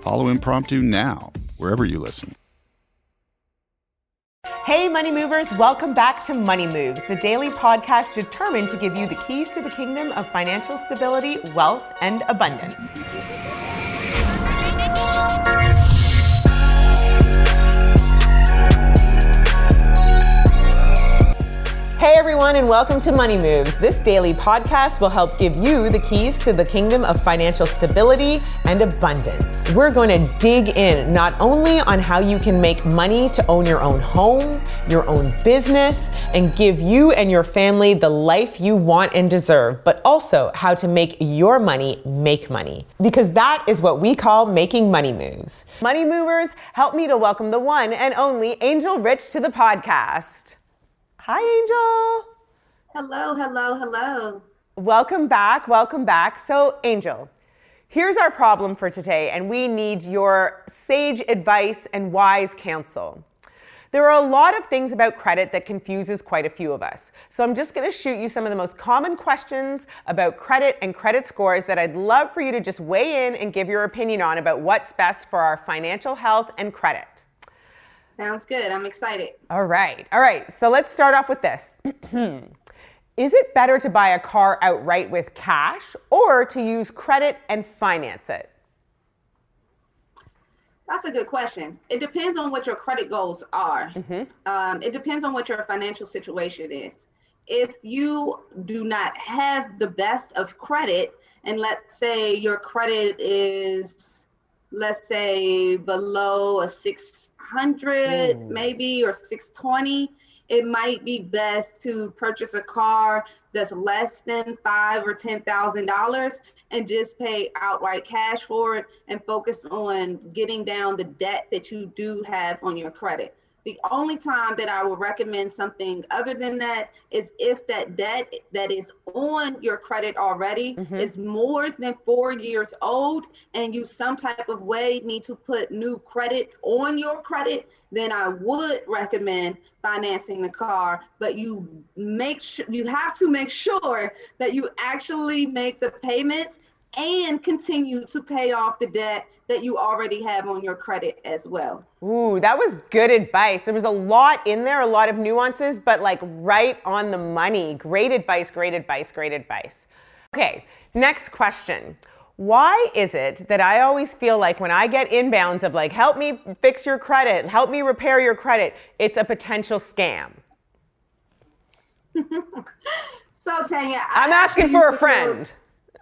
Follow Impromptu now, wherever you listen. Hey, Money Movers, welcome back to Money Moves, the daily podcast determined to give you the keys to the kingdom of financial stability, wealth, and abundance. Hey everyone, and welcome to Money Moves. This daily podcast will help give you the keys to the kingdom of financial stability and abundance. We're going to dig in not only on how you can make money to own your own home, your own business, and give you and your family the life you want and deserve, but also how to make your money make money. Because that is what we call making money moves. Money Movers, help me to welcome the one and only Angel Rich to the podcast. Hi, Angel. Hello, hello, hello. Welcome back. Welcome back. So, Angel, here's our problem for today, and we need your sage advice and wise counsel. There are a lot of things about credit that confuses quite a few of us. So I'm just going to shoot you some of the most common questions about credit and credit scores that I'd love for you to just weigh in and give your opinion on about what's best for our financial health and credit. Sounds good. I'm excited. All right. All right. So let's start off with this. Is it better to buy a car outright with cash or to use credit and finance it? That's a good question. It depends on what your credit goals are. Um, it depends on what your financial situation is. If you do not have the best of credit, and let's say your credit is, let's say, below a 600 hmm. maybe or 620, it might be best to purchase a car that's less than five or ten thousand dollars and just pay outright cash for it and focus on getting down the debt that you do have on your credit. The only time that I would recommend something other than that is if that debt that is on your credit already mm-hmm. is more than four years old and you some type of way need to put new credit on your credit, then I would recommend financing the car. But you make sure you have to make sure that you actually make the payments and continue to pay off the debt that you already have on your credit as well. Ooh, that was good advice. There was a lot in there, a lot of nuances, but like right on the money. Great advice, great advice, great advice. Okay, next question. Why is it that I always feel like when I get inbounds of like, help me fix your credit, help me repair your credit, it's a potential scam? so, Tanya, I'm asking for a friend.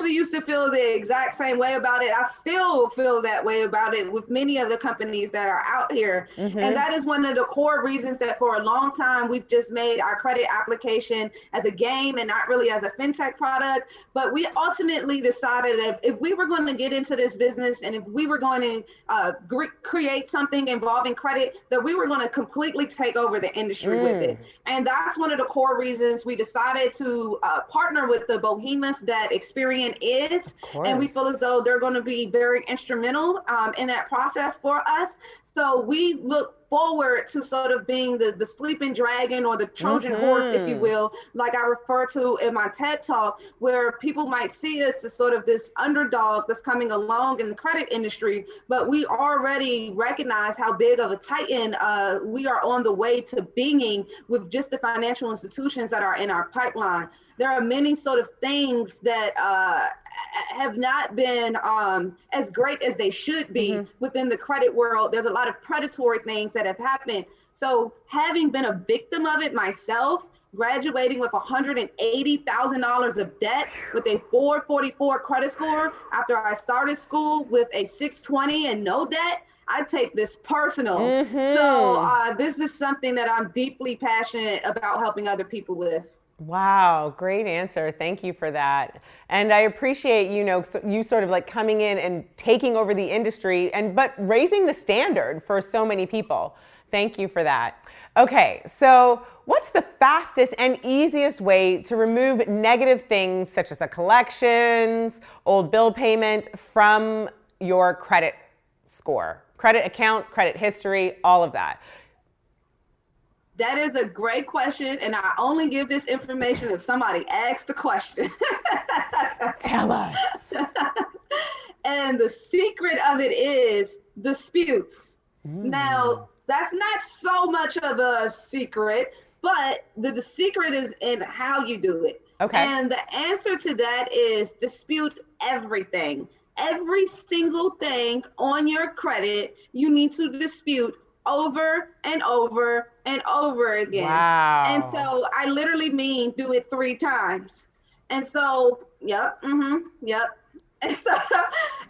actually used to feel the exact same way about it. I still feel that way about it with many of the companies that are out here. Mm-hmm. And that is one of the core reasons that for a long time we've just made our credit application as a game and not really as a fintech product. But we ultimately decided that if we were going to get into this business and if we were going to uh, create something involving credit, that we were going to completely take over the industry mm. with it. Mm. And that's one of the core reasons we decided to uh, partner with the behemoth that Is. And we feel as though they're going to be very instrumental um, in that process for us. So we look forward to sort of being the, the sleeping dragon or the Trojan mm-hmm. horse, if you mm-hmm. will, like I refer to in my TED talk, where people might see us as sort of this underdog that's coming along in the credit industry, but we already recognize how big of a titan uh, we are on the way to being with just the financial institutions that are in our pipeline there are many sort of things that uh, have not been um, as great as they should be mm-hmm. within the credit world. There's a lot of predatory things that have happened. So, having been a victim of it myself, graduating with $180,000 of debt with a 444 credit score after I started school with a 620 and no debt. I take this personal. Mm-hmm. So, uh, this is something that I'm deeply passionate about helping other people with. Wow, great answer. Thank you for that. And I appreciate you know you sort of like coming in and taking over the industry and but raising the standard for so many people. Thank you for that. Okay, so what's the fastest and easiest way to remove negative things such as a collections, old bill payment from your credit score? Credit account, credit history, all of that. That is a great question, and I only give this information if somebody asks the question. Tell us. and the secret of it is disputes. Mm. Now, that's not so much of a secret, but the, the secret is in how you do it. Okay. And the answer to that is dispute everything. Every single thing on your credit, you need to dispute over and over and over again. Wow. And so I literally mean do it three times. And so, yep, mm-hmm, yep. And so,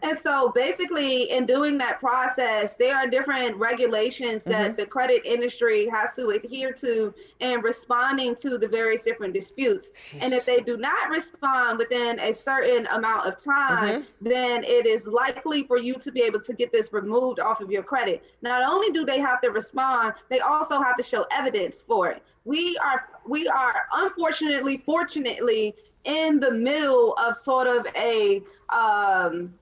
and so basically in doing that process, there are different regulations that mm-hmm. the credit industry has to adhere to in responding to the various different disputes. And if they do not respond within a certain amount of time, mm-hmm. then it is likely for you to be able to get this removed off of your credit. Not only do they have to respond, they also have to show evidence for it. We are we are unfortunately, fortunately in the middle of sort of a um,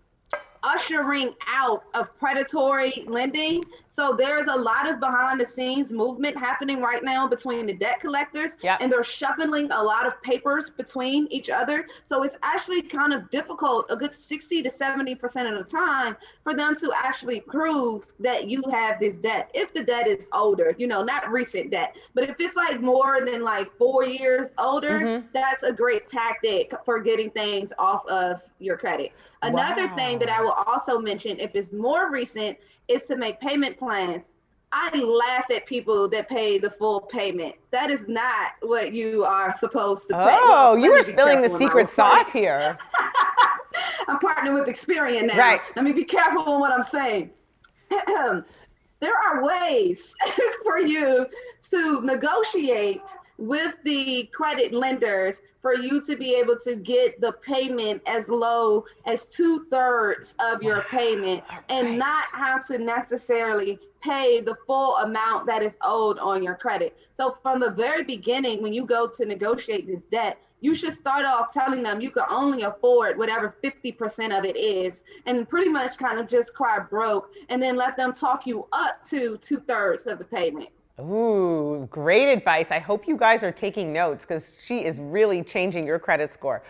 ushering out of predatory lending. So there's a lot of behind the scenes movement happening right now between the debt collectors yep. and they're shuffling a lot of papers between each other. So it's actually kind of difficult, a good 60 to 70% of the time for them to actually prove that you have this debt. If the debt is older, you know, not recent debt, but if it's like more than like four years older, mm-hmm. that's a great tactic for getting things off of your credit. Another wow. thing that I will also mention, if it's more recent, is to make payment plans. I laugh at people that pay the full payment. That is not what you are supposed to pay. Oh, well, you are spilling the secret sauce here. I'm partnering with Experian now. Right. Let me be careful on what I'm saying. there are ways for you to negotiate with the credit lenders for you to be able to get the payment as low as two thirds of your payment and not have to necessarily pay the full amount that is owed on your credit. So, from the very beginning, when you go to negotiate this debt, you should start off telling them you can only afford whatever 50% of it is and pretty much kind of just cry broke and then let them talk you up to two thirds of the payment. Ooh, great advice. I hope you guys are taking notes because she is really changing your credit score.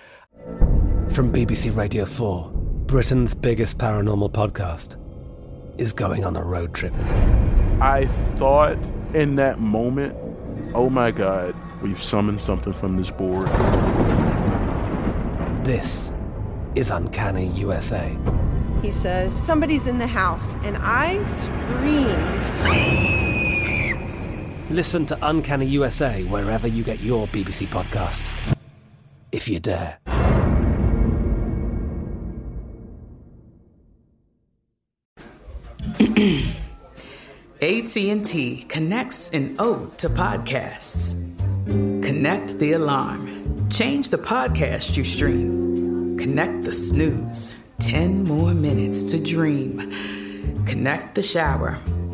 From BBC Radio 4, Britain's biggest paranormal podcast is going on a road trip. I thought in that moment, oh my God, we've summoned something from this board. This is Uncanny USA. He says, Somebody's in the house, and I screamed. Listen to Uncanny USA wherever you get your BBC podcasts, if you dare. AT&T connects an ode to podcasts. Connect the alarm. Change the podcast you stream. Connect the snooze. 10 more minutes to dream. Connect the shower.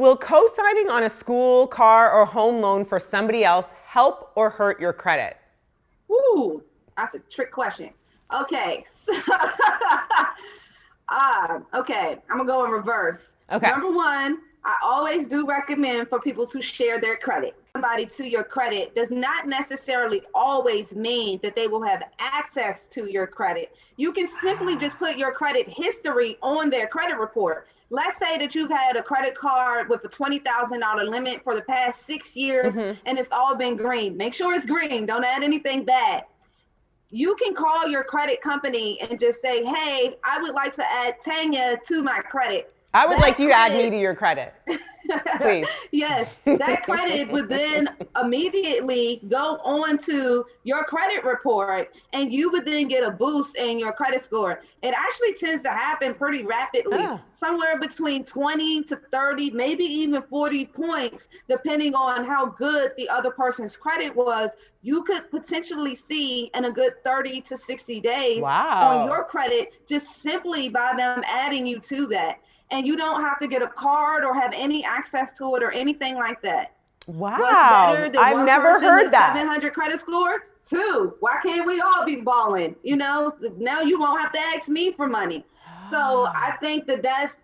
Will co signing on a school, car, or home loan for somebody else help or hurt your credit? Ooh, that's a trick question. Okay. So, uh, okay, I'm gonna go in reverse. Okay. Number one, I always do recommend for people to share their credit. Somebody to your credit does not necessarily always mean that they will have access to your credit. You can simply just put your credit history on their credit report. Let's say that you've had a credit card with a $20,000 limit for the past six years Mhm. and it's all been green. Make sure it's green. Don't add anything bad you can call your credit company and just say, hey, I would like to add Tanya to my credit. I would That like you to add me to your credit. Please. yes, that credit would then immediately go on to your credit report and you would then get a boost in your credit score. It actually tends to happen pretty rapidly, Ah. somewhere between 20 to 30, maybe even 40 points, depending on how good the other person's credit was. You could potentially see in a good 30 to 60 days Wow. on your credit just simply by them adding you to that. And you don't have to get a card or have any access to it or anything like that. Wow. What's better than I've never heard that. 700 credit score? Two. Why can't we all be balling? You know, now you won't have to ask me for money. So I ah. think that that's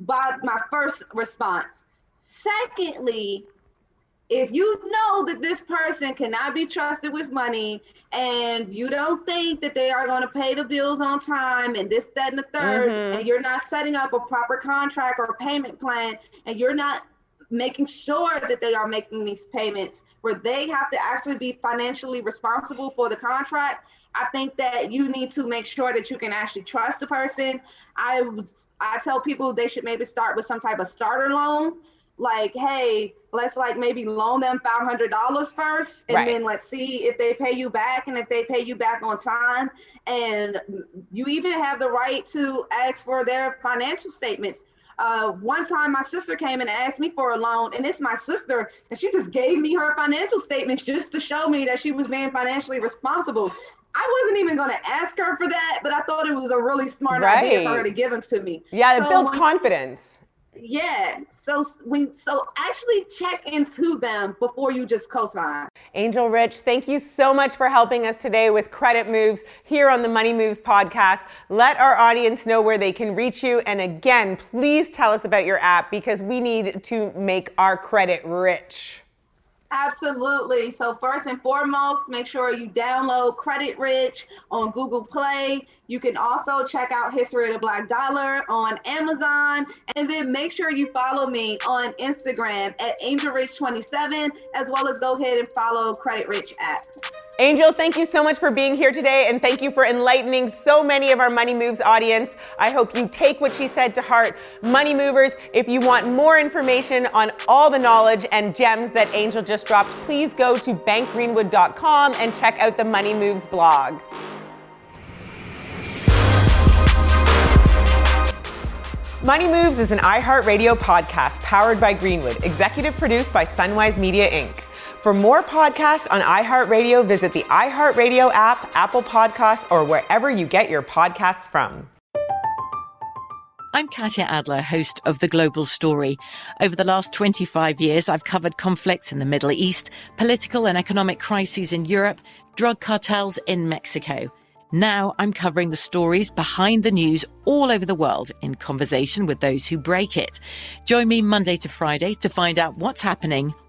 by my first response. Secondly, if you know that this person cannot be trusted with money and you don't think that they are going to pay the bills on time and this, that, and the 3rd Mhm. and you're not setting up a proper contract or payment plan, and you're not making sure that they are making these payments where they have to actually be financially responsible for the contract, I think that you need to make sure that you can actually trust the person. I I tell people they should maybe start with some type of starter loan like, hey, let's like maybe loan them five hundred dollars first, and Right. then let's see if they pay you back, and if they pay you back on time, and you even have the right to ask for their financial statements. Uh, one time, my sister came and asked me for a loan, and it's my sister, and she just gave me her financial statements just to show me that she was being financially responsible. I wasn't even going to ask her for that, but I thought it was a really smart idea for her to give them to me. Yeah, it So builds when- confidence. Yeah. So we so actually check into them before you just co-sign. Angel Rich, thank you so much for helping us today with credit moves here on the Money Moves podcast. Let our audience know where they can reach you. And again, please tell us about your app because we need to make our credit rich. Absolutely. So first and foremost, make sure you download Credit Rich on Google Play. You can also check out History of the Black Dollar on Amazon. And then make sure you follow me on Instagram at AngelRich27, as well as go ahead and follow Credit Rich app. Angel, thank you so much for being here today and thank you for enlightening so many of our Money Moves audience. I hope you take what she said to heart. Money Movers, if you want more information on all the knowledge and gems that Angel just dropped, please go to bankgreenwood.com and check out the Money Moves blog. Money Moves is an iHeartRadio podcast powered by Greenwood, executive produced by Sunwise Media Inc. For more podcasts on iHeartRadio, visit the iHeartRadio app, Apple Podcasts, or wherever you get your podcasts from. I'm Katya Adler, host of The Global Story. Over the last 25 years, I've covered conflicts in the Middle East, political and economic crises in Europe, drug cartels in Mexico. Now I'm covering the stories behind the news all over the world in conversation with those who break it. Join me Monday to Friday to find out what's happening,